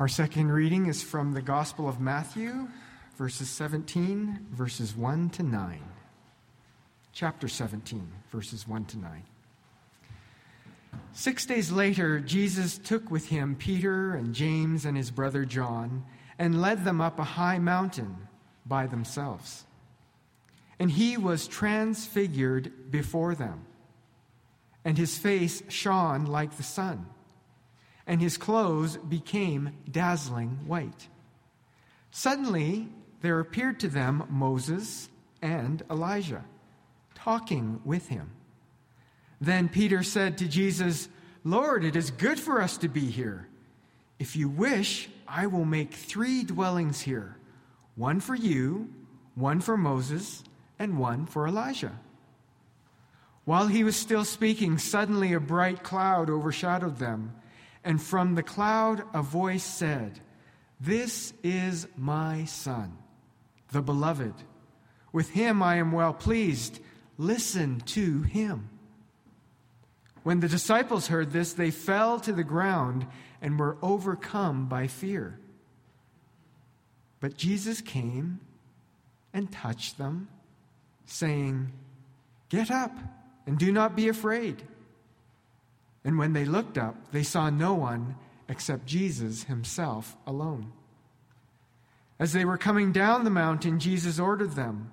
Our second reading is from the Gospel of Matthew, verses 17, verses 1 to 9. Chapter 17, verses 1 to 9. Six days later, Jesus took with him Peter and James and his brother John and led them up a high mountain by themselves. And he was transfigured before them, and his face shone like the sun, and his clothes became dazzling white. Suddenly, there appeared to them Moses and Elijah, talking with him. Then Peter said to Jesus, Lord, it is good for us to be here. If you wish, I will make three dwellings here one for you, one for Moses, and one for Elijah. While he was still speaking, suddenly a bright cloud overshadowed them, and from the cloud a voice said, This is my Son, the beloved. With him I am well pleased. Listen to him. When the disciples heard this, they fell to the ground and were overcome by fear. But Jesus came and touched them, saying, Get up and do not be afraid. And when they looked up, they saw no one except Jesus himself alone. As they were coming down the mountain, Jesus ordered them,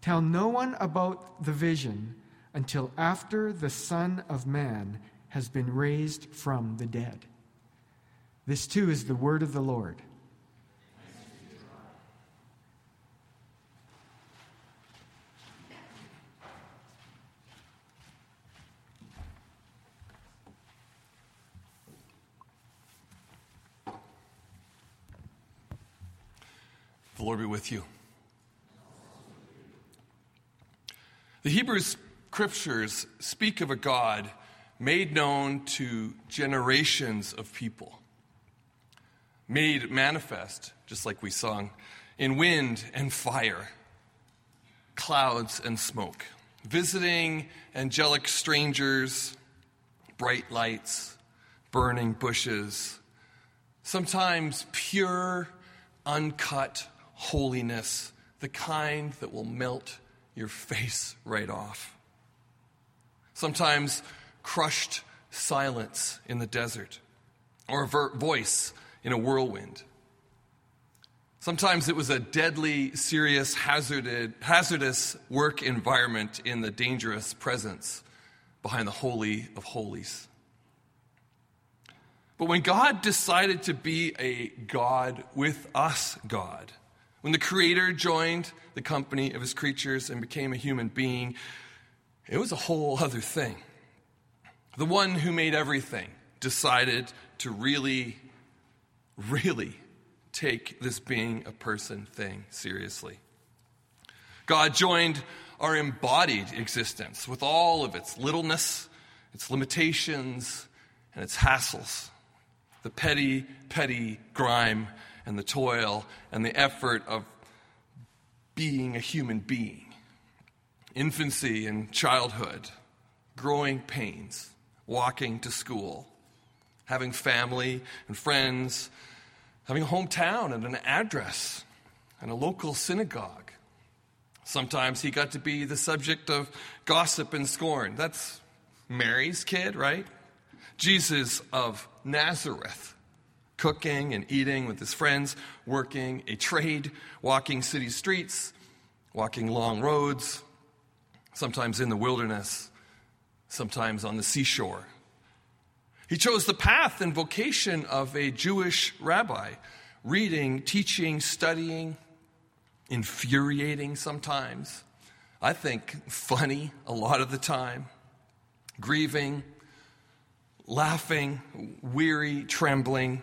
Tell no one about the vision until after the Son of Man has been raised from the dead. This too is the word of the Lord. The Lord be with you. The Hebrew scriptures speak of a God made known to generations of people, made manifest, just like we sung, in wind and fire, clouds and smoke, visiting angelic strangers, bright lights, burning bushes, sometimes pure, uncut holiness, the kind that will melt your face right off sometimes crushed silence in the desert, or a voice in a whirlwind. Sometimes it was a deadly, serious, hazardous work environment in the dangerous presence behind the Holy of Holies. But when God decided to be a God with us, God, when the Creator joined the company of His creatures and became a human being, it was a whole other thing. The one who made everything decided to really, really take this being a person thing seriously. God joined our embodied existence with all of its littleness, its limitations, and its hassles. The petty, petty grime and the toil and the effort of being a human being infancy and childhood, growing pains, walking to school, having family and friends, having a hometown and an address and a local synagogue. Sometimes he got to be the subject of gossip and scorn. That's Mary's kid, right? Jesus of Nazareth, cooking and eating with his friends, working a trade, walking city streets, walking long roads, sometimes in the wilderness, sometimes on the seashore. He chose the path and vocation of a Jewish rabbi, reading, teaching, studying, infuriating sometimes. I think funny a lot of the time, grieving, laughing, weary, trembling.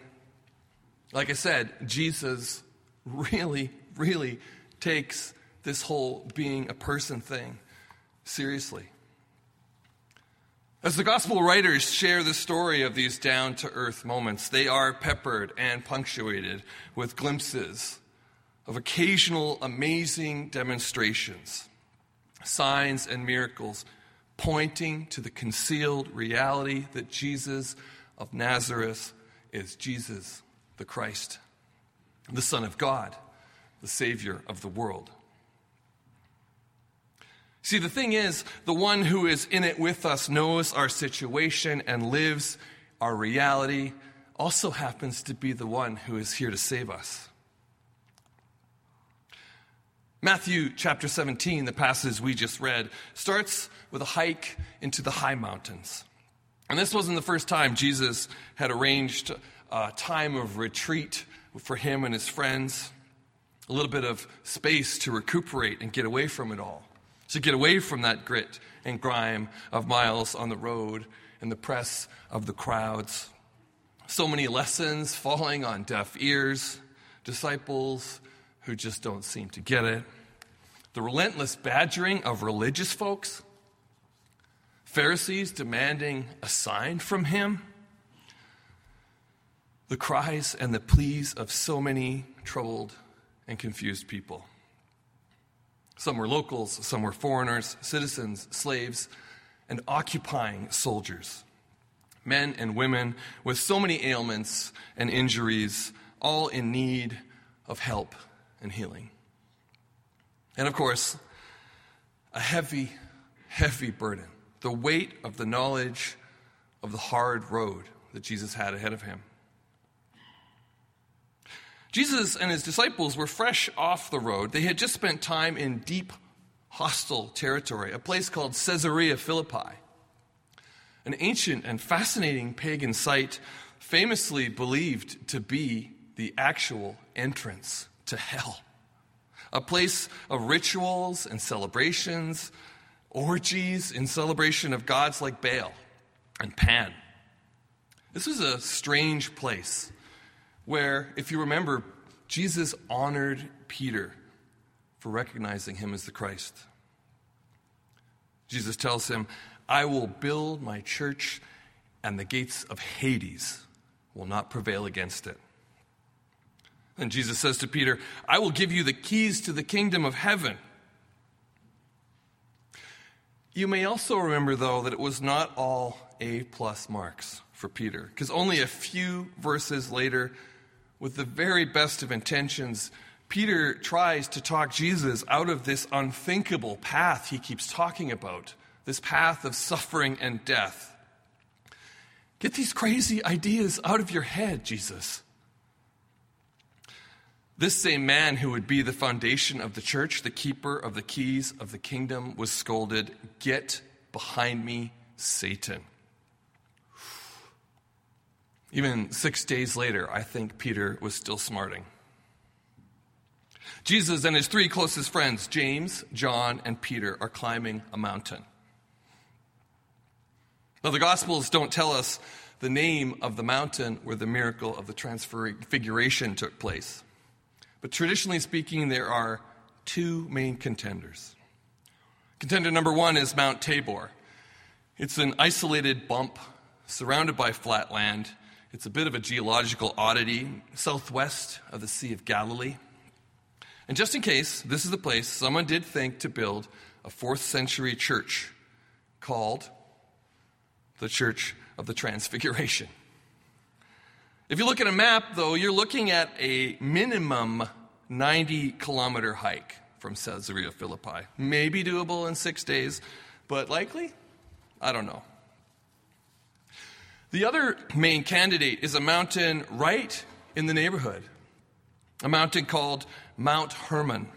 Like I said, Jesus really, really takes this whole being a person thing seriously. As the gospel writers share the story of these down to earth moments, they are peppered and punctuated with glimpses of occasional amazing demonstrations, signs, and miracles pointing to the concealed reality that Jesus of Nazareth is Jesus, the Christ, the Son of God, the Savior of the world. See, the thing is, the one who is in it with us knows our situation and lives our reality, also happens to be the one who is here to save us. Matthew chapter 17, the passage we just read, starts with a hike into the high mountains. And this wasn't the first time Jesus had arranged a time of retreat for him and his friends, a little bit of space to recuperate and get away from it all to get away from that grit and grime of miles on the road and the press of the crowds. So many lessons falling on deaf ears, disciples who just don't seem to get it, the relentless badgering of religious folks, Pharisees demanding a sign from him, the cries and the pleas of so many troubled and confused people. Some were locals, some were foreigners, citizens, slaves, and occupying soldiers. Men and women with so many ailments and injuries, all in need of help and healing. And of course, a heavy, heavy burden the weight of the knowledge of the hard road that Jesus had ahead of him. Jesus and his disciples were fresh off the road. They had just spent time in deep, hostile territory, a place called Caesarea Philippi, an ancient and fascinating pagan site famously believed to be the actual entrance to hell. A place of rituals and celebrations, orgies in celebration of gods like Baal and Pan. This was a strange place where, if you remember, Jesus honored Peter for recognizing him as the Christ. Jesus tells him, I will build my church, and the gates of Hades will not prevail against it. And Jesus says to Peter, I will give you the keys to the kingdom of heaven. You may also remember, though, that it was not all A plus marks for Peter, because only a few verses later, with the very best of intentions, Peter tries to talk Jesus out of this unthinkable path he keeps talking about, this path of suffering and death. Get these crazy ideas out of your head, Jesus. This same man who would be the foundation of the church, the keeper of the keys of the kingdom, was scolded, Get behind me, Satan. Even six days later, I think Peter was still smarting. Jesus and his three closest friends, James, John, and Peter, are climbing a mountain. Now, the Gospels don't tell us the name of the mountain where the miracle of the transfiguration took place. But traditionally speaking, there are two main contenders. Contender number one is Mount Tabor. It's an isolated bump surrounded by flat land it's a bit of a geological oddity southwest of the Sea of Galilee. And just in case, this is the place someone did think to build a fourth century church called the Church of the Transfiguration. If you look at a map, though, you're looking at a minimum 90 kilometer hike from Caesarea Philippi. Maybe doable in six days, but likely? I don't know. The other main candidate is a mountain right in the neighborhood, a mountain called Mount Hermon,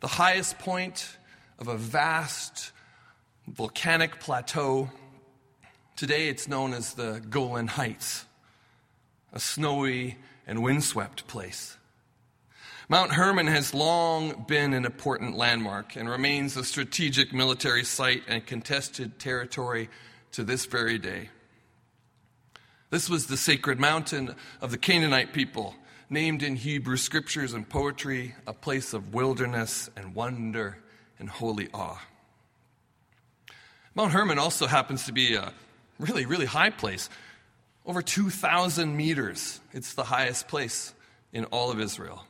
the highest point of a vast volcanic plateau. Today it's known as the Golan Heights, a snowy and windswept place. Mount Hermon has long been an important landmark and remains a strategic military site and contested territory to this very day. This was the sacred mountain of the Canaanite people, named in Hebrew scriptures and poetry a place of wilderness and wonder and holy awe. Mount Hermon also happens to be a really, really high place, over 2,000 meters. It's the highest place in all of Israel.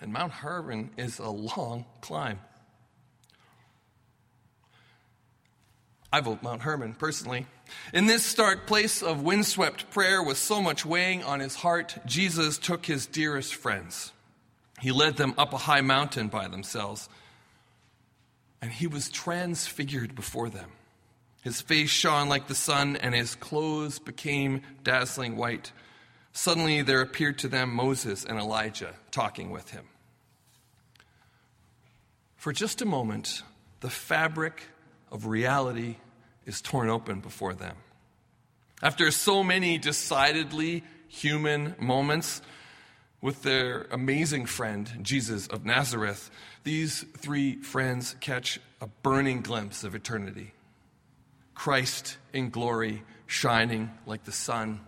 And Mount Hermon is a long climb. I vote Mount Hermon, personally. In this stark place of windswept prayer with so much weighing on his heart, Jesus took his dearest friends. He led them up a high mountain by themselves, and he was transfigured before them. His face shone like the sun, and his clothes became dazzling white. Suddenly there appeared to them Moses and Elijah talking with him. For just a moment, the fabric of reality is torn open before them. After so many decidedly human moments with their amazing friend, Jesus of Nazareth, these three friends catch a burning glimpse of eternity. Christ in glory, shining like the sun.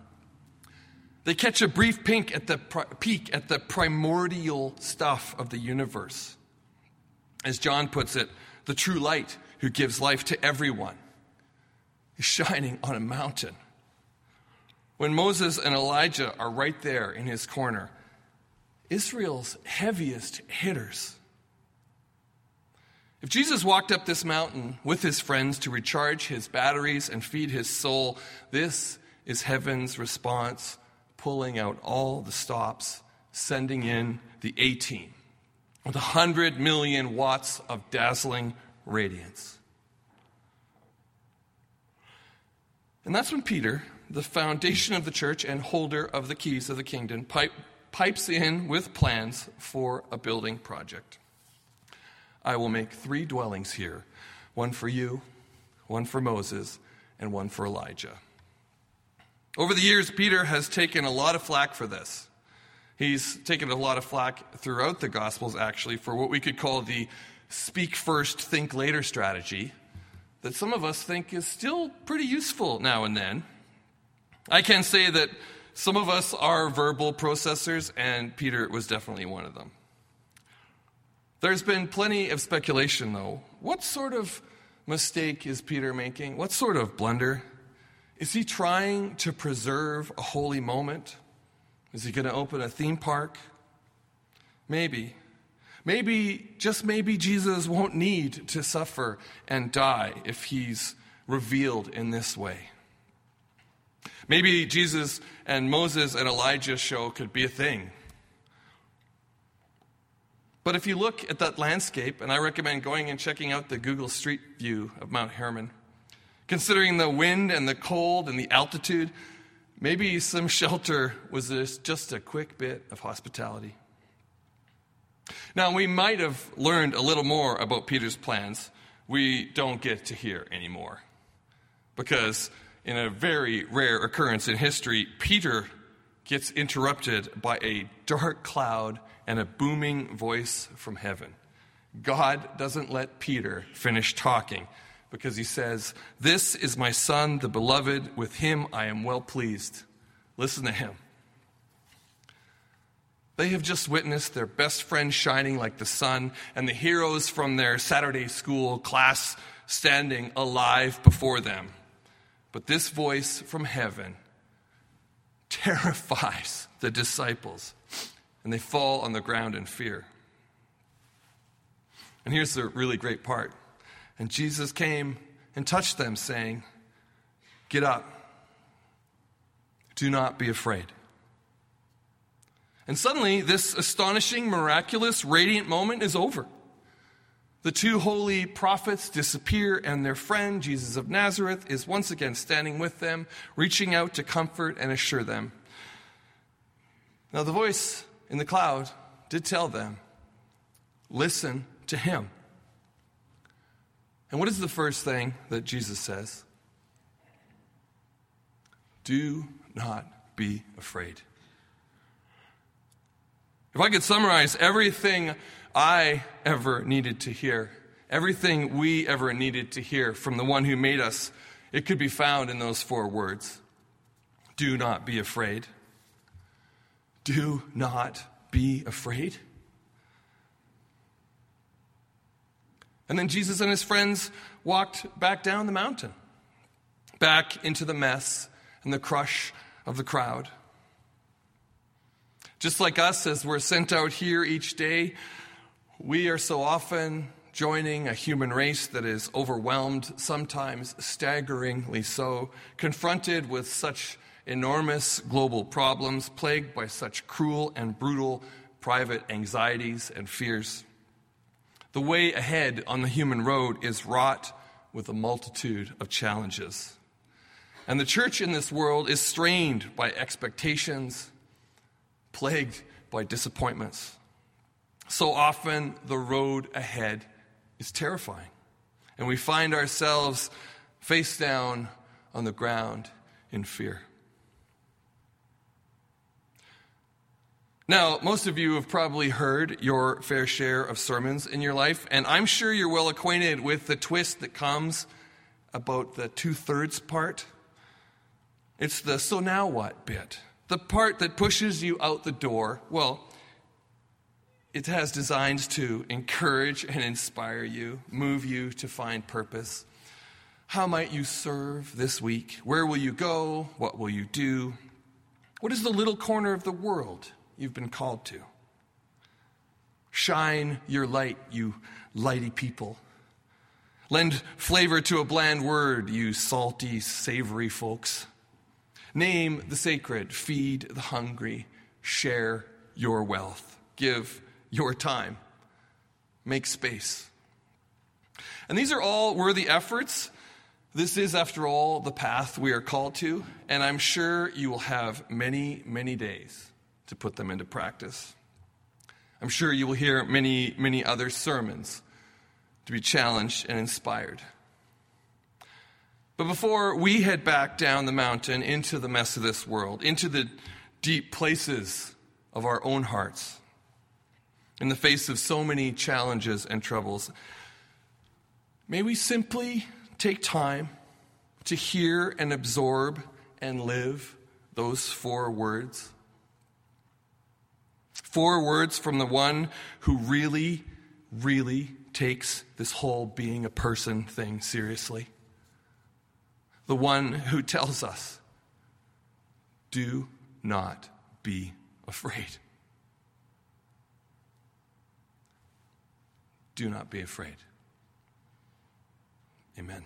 They catch a brief peek at the, peek at the primordial stuff of the universe. As John puts it, the true light who gives life to everyone is shining on a mountain. When Moses and Elijah are right there in his corner, Israel's heaviest hitters. If Jesus walked up this mountain with his friends to recharge his batteries and feed his soul, this is heaven's response, pulling out all the stops, sending in the A team with 100 million watts of dazzling radiance. And that's when Peter, the foundation of the church and holder of the keys of the kingdom, pipe, pipes in with plans for a building project. I will make three dwellings here one for you, one for Moses, and one for Elijah. Over the years, Peter has taken a lot of flack for this. He's taken a lot of flack throughout the Gospels, actually, for what we could call the speak first, think later strategy that some of us think is still pretty useful now and then. I can say that some of us are verbal processors, and Peter was definitely one of them. There's been plenty of speculation, though. What sort of mistake is Peter making? What sort of blunder? Is he trying to preserve a holy moment? Is he going to open a theme park? Maybe. Maybe, just maybe, Jesus won't need to suffer and die if he's revealed in this way. Maybe Jesus and Moses and Elijah show could be a thing. But if you look at that landscape, and I recommend going and checking out the Google Street View of Mount Hermon, considering the wind and the cold and the altitude, maybe some shelter was just a quick bit of hospitality. Now, we might have learned a little more about Peter's plans. We don't get to hear anymore. Because in a very rare occurrence in history, Peter gets interrupted by a dark cloud and a booming voice from heaven. God doesn't let Peter finish talking because he says, This is my son, the beloved. With him I am well pleased. Listen to him. They have just witnessed their best friend shining like the sun and the heroes from their Saturday school class standing alive before them. But this voice from heaven terrifies the disciples, and they fall on the ground in fear. And here's the really great part. And Jesus came and touched them, saying, Get up. Do not be afraid. And suddenly, this astonishing, miraculous, radiant moment is over. The two holy prophets disappear, and their friend, Jesus of Nazareth, is once again standing with them, reaching out to comfort and assure them. Now, the voice in the cloud did tell them listen to him. And what is the first thing that Jesus says? Do not be afraid. If I could summarize everything I ever needed to hear, everything we ever needed to hear from the one who made us, it could be found in those four words Do not be afraid. Do not be afraid. And then Jesus and his friends walked back down the mountain, back into the mess and the crush of the crowd. Just like us, as we're sent out here each day, we are so often joining a human race that is overwhelmed, sometimes staggeringly so, confronted with such enormous global problems, plagued by such cruel and brutal private anxieties and fears. The way ahead on the human road is wrought with a multitude of challenges. And the church in this world is strained by expectations, plagued by disappointments. So often, the road ahead is terrifying. And we find ourselves face down on the ground in fear. Now, most of you have probably heard your fair share of sermons in your life, and I'm sure you're well acquainted with the twist that comes about the two thirds part. It's the so now what bit, the part that pushes you out the door. Well, it has designs to encourage and inspire you, move you to find purpose. How might you serve this week? Where will you go? What will you do? What is the little corner of the world you've been called to. Shine your light, you lighty people. Lend flavor to a bland word, you salty, savory folks. Name the sacred, feed the hungry, share your wealth, give your time, make space. And these are all worthy efforts. This is, after all, the path we are called to, and I'm sure you will have many, many days to put them into practice. I'm sure you will hear many, many other sermons to be challenged and inspired. But before we head back down the mountain into the mess of this world, into the deep places of our own hearts, in the face of so many challenges and troubles, may we simply take time to hear and absorb and live those four words Four words from the one who really, really takes this whole being a person thing seriously. The one who tells us, do not be afraid. Do not be afraid. Amen.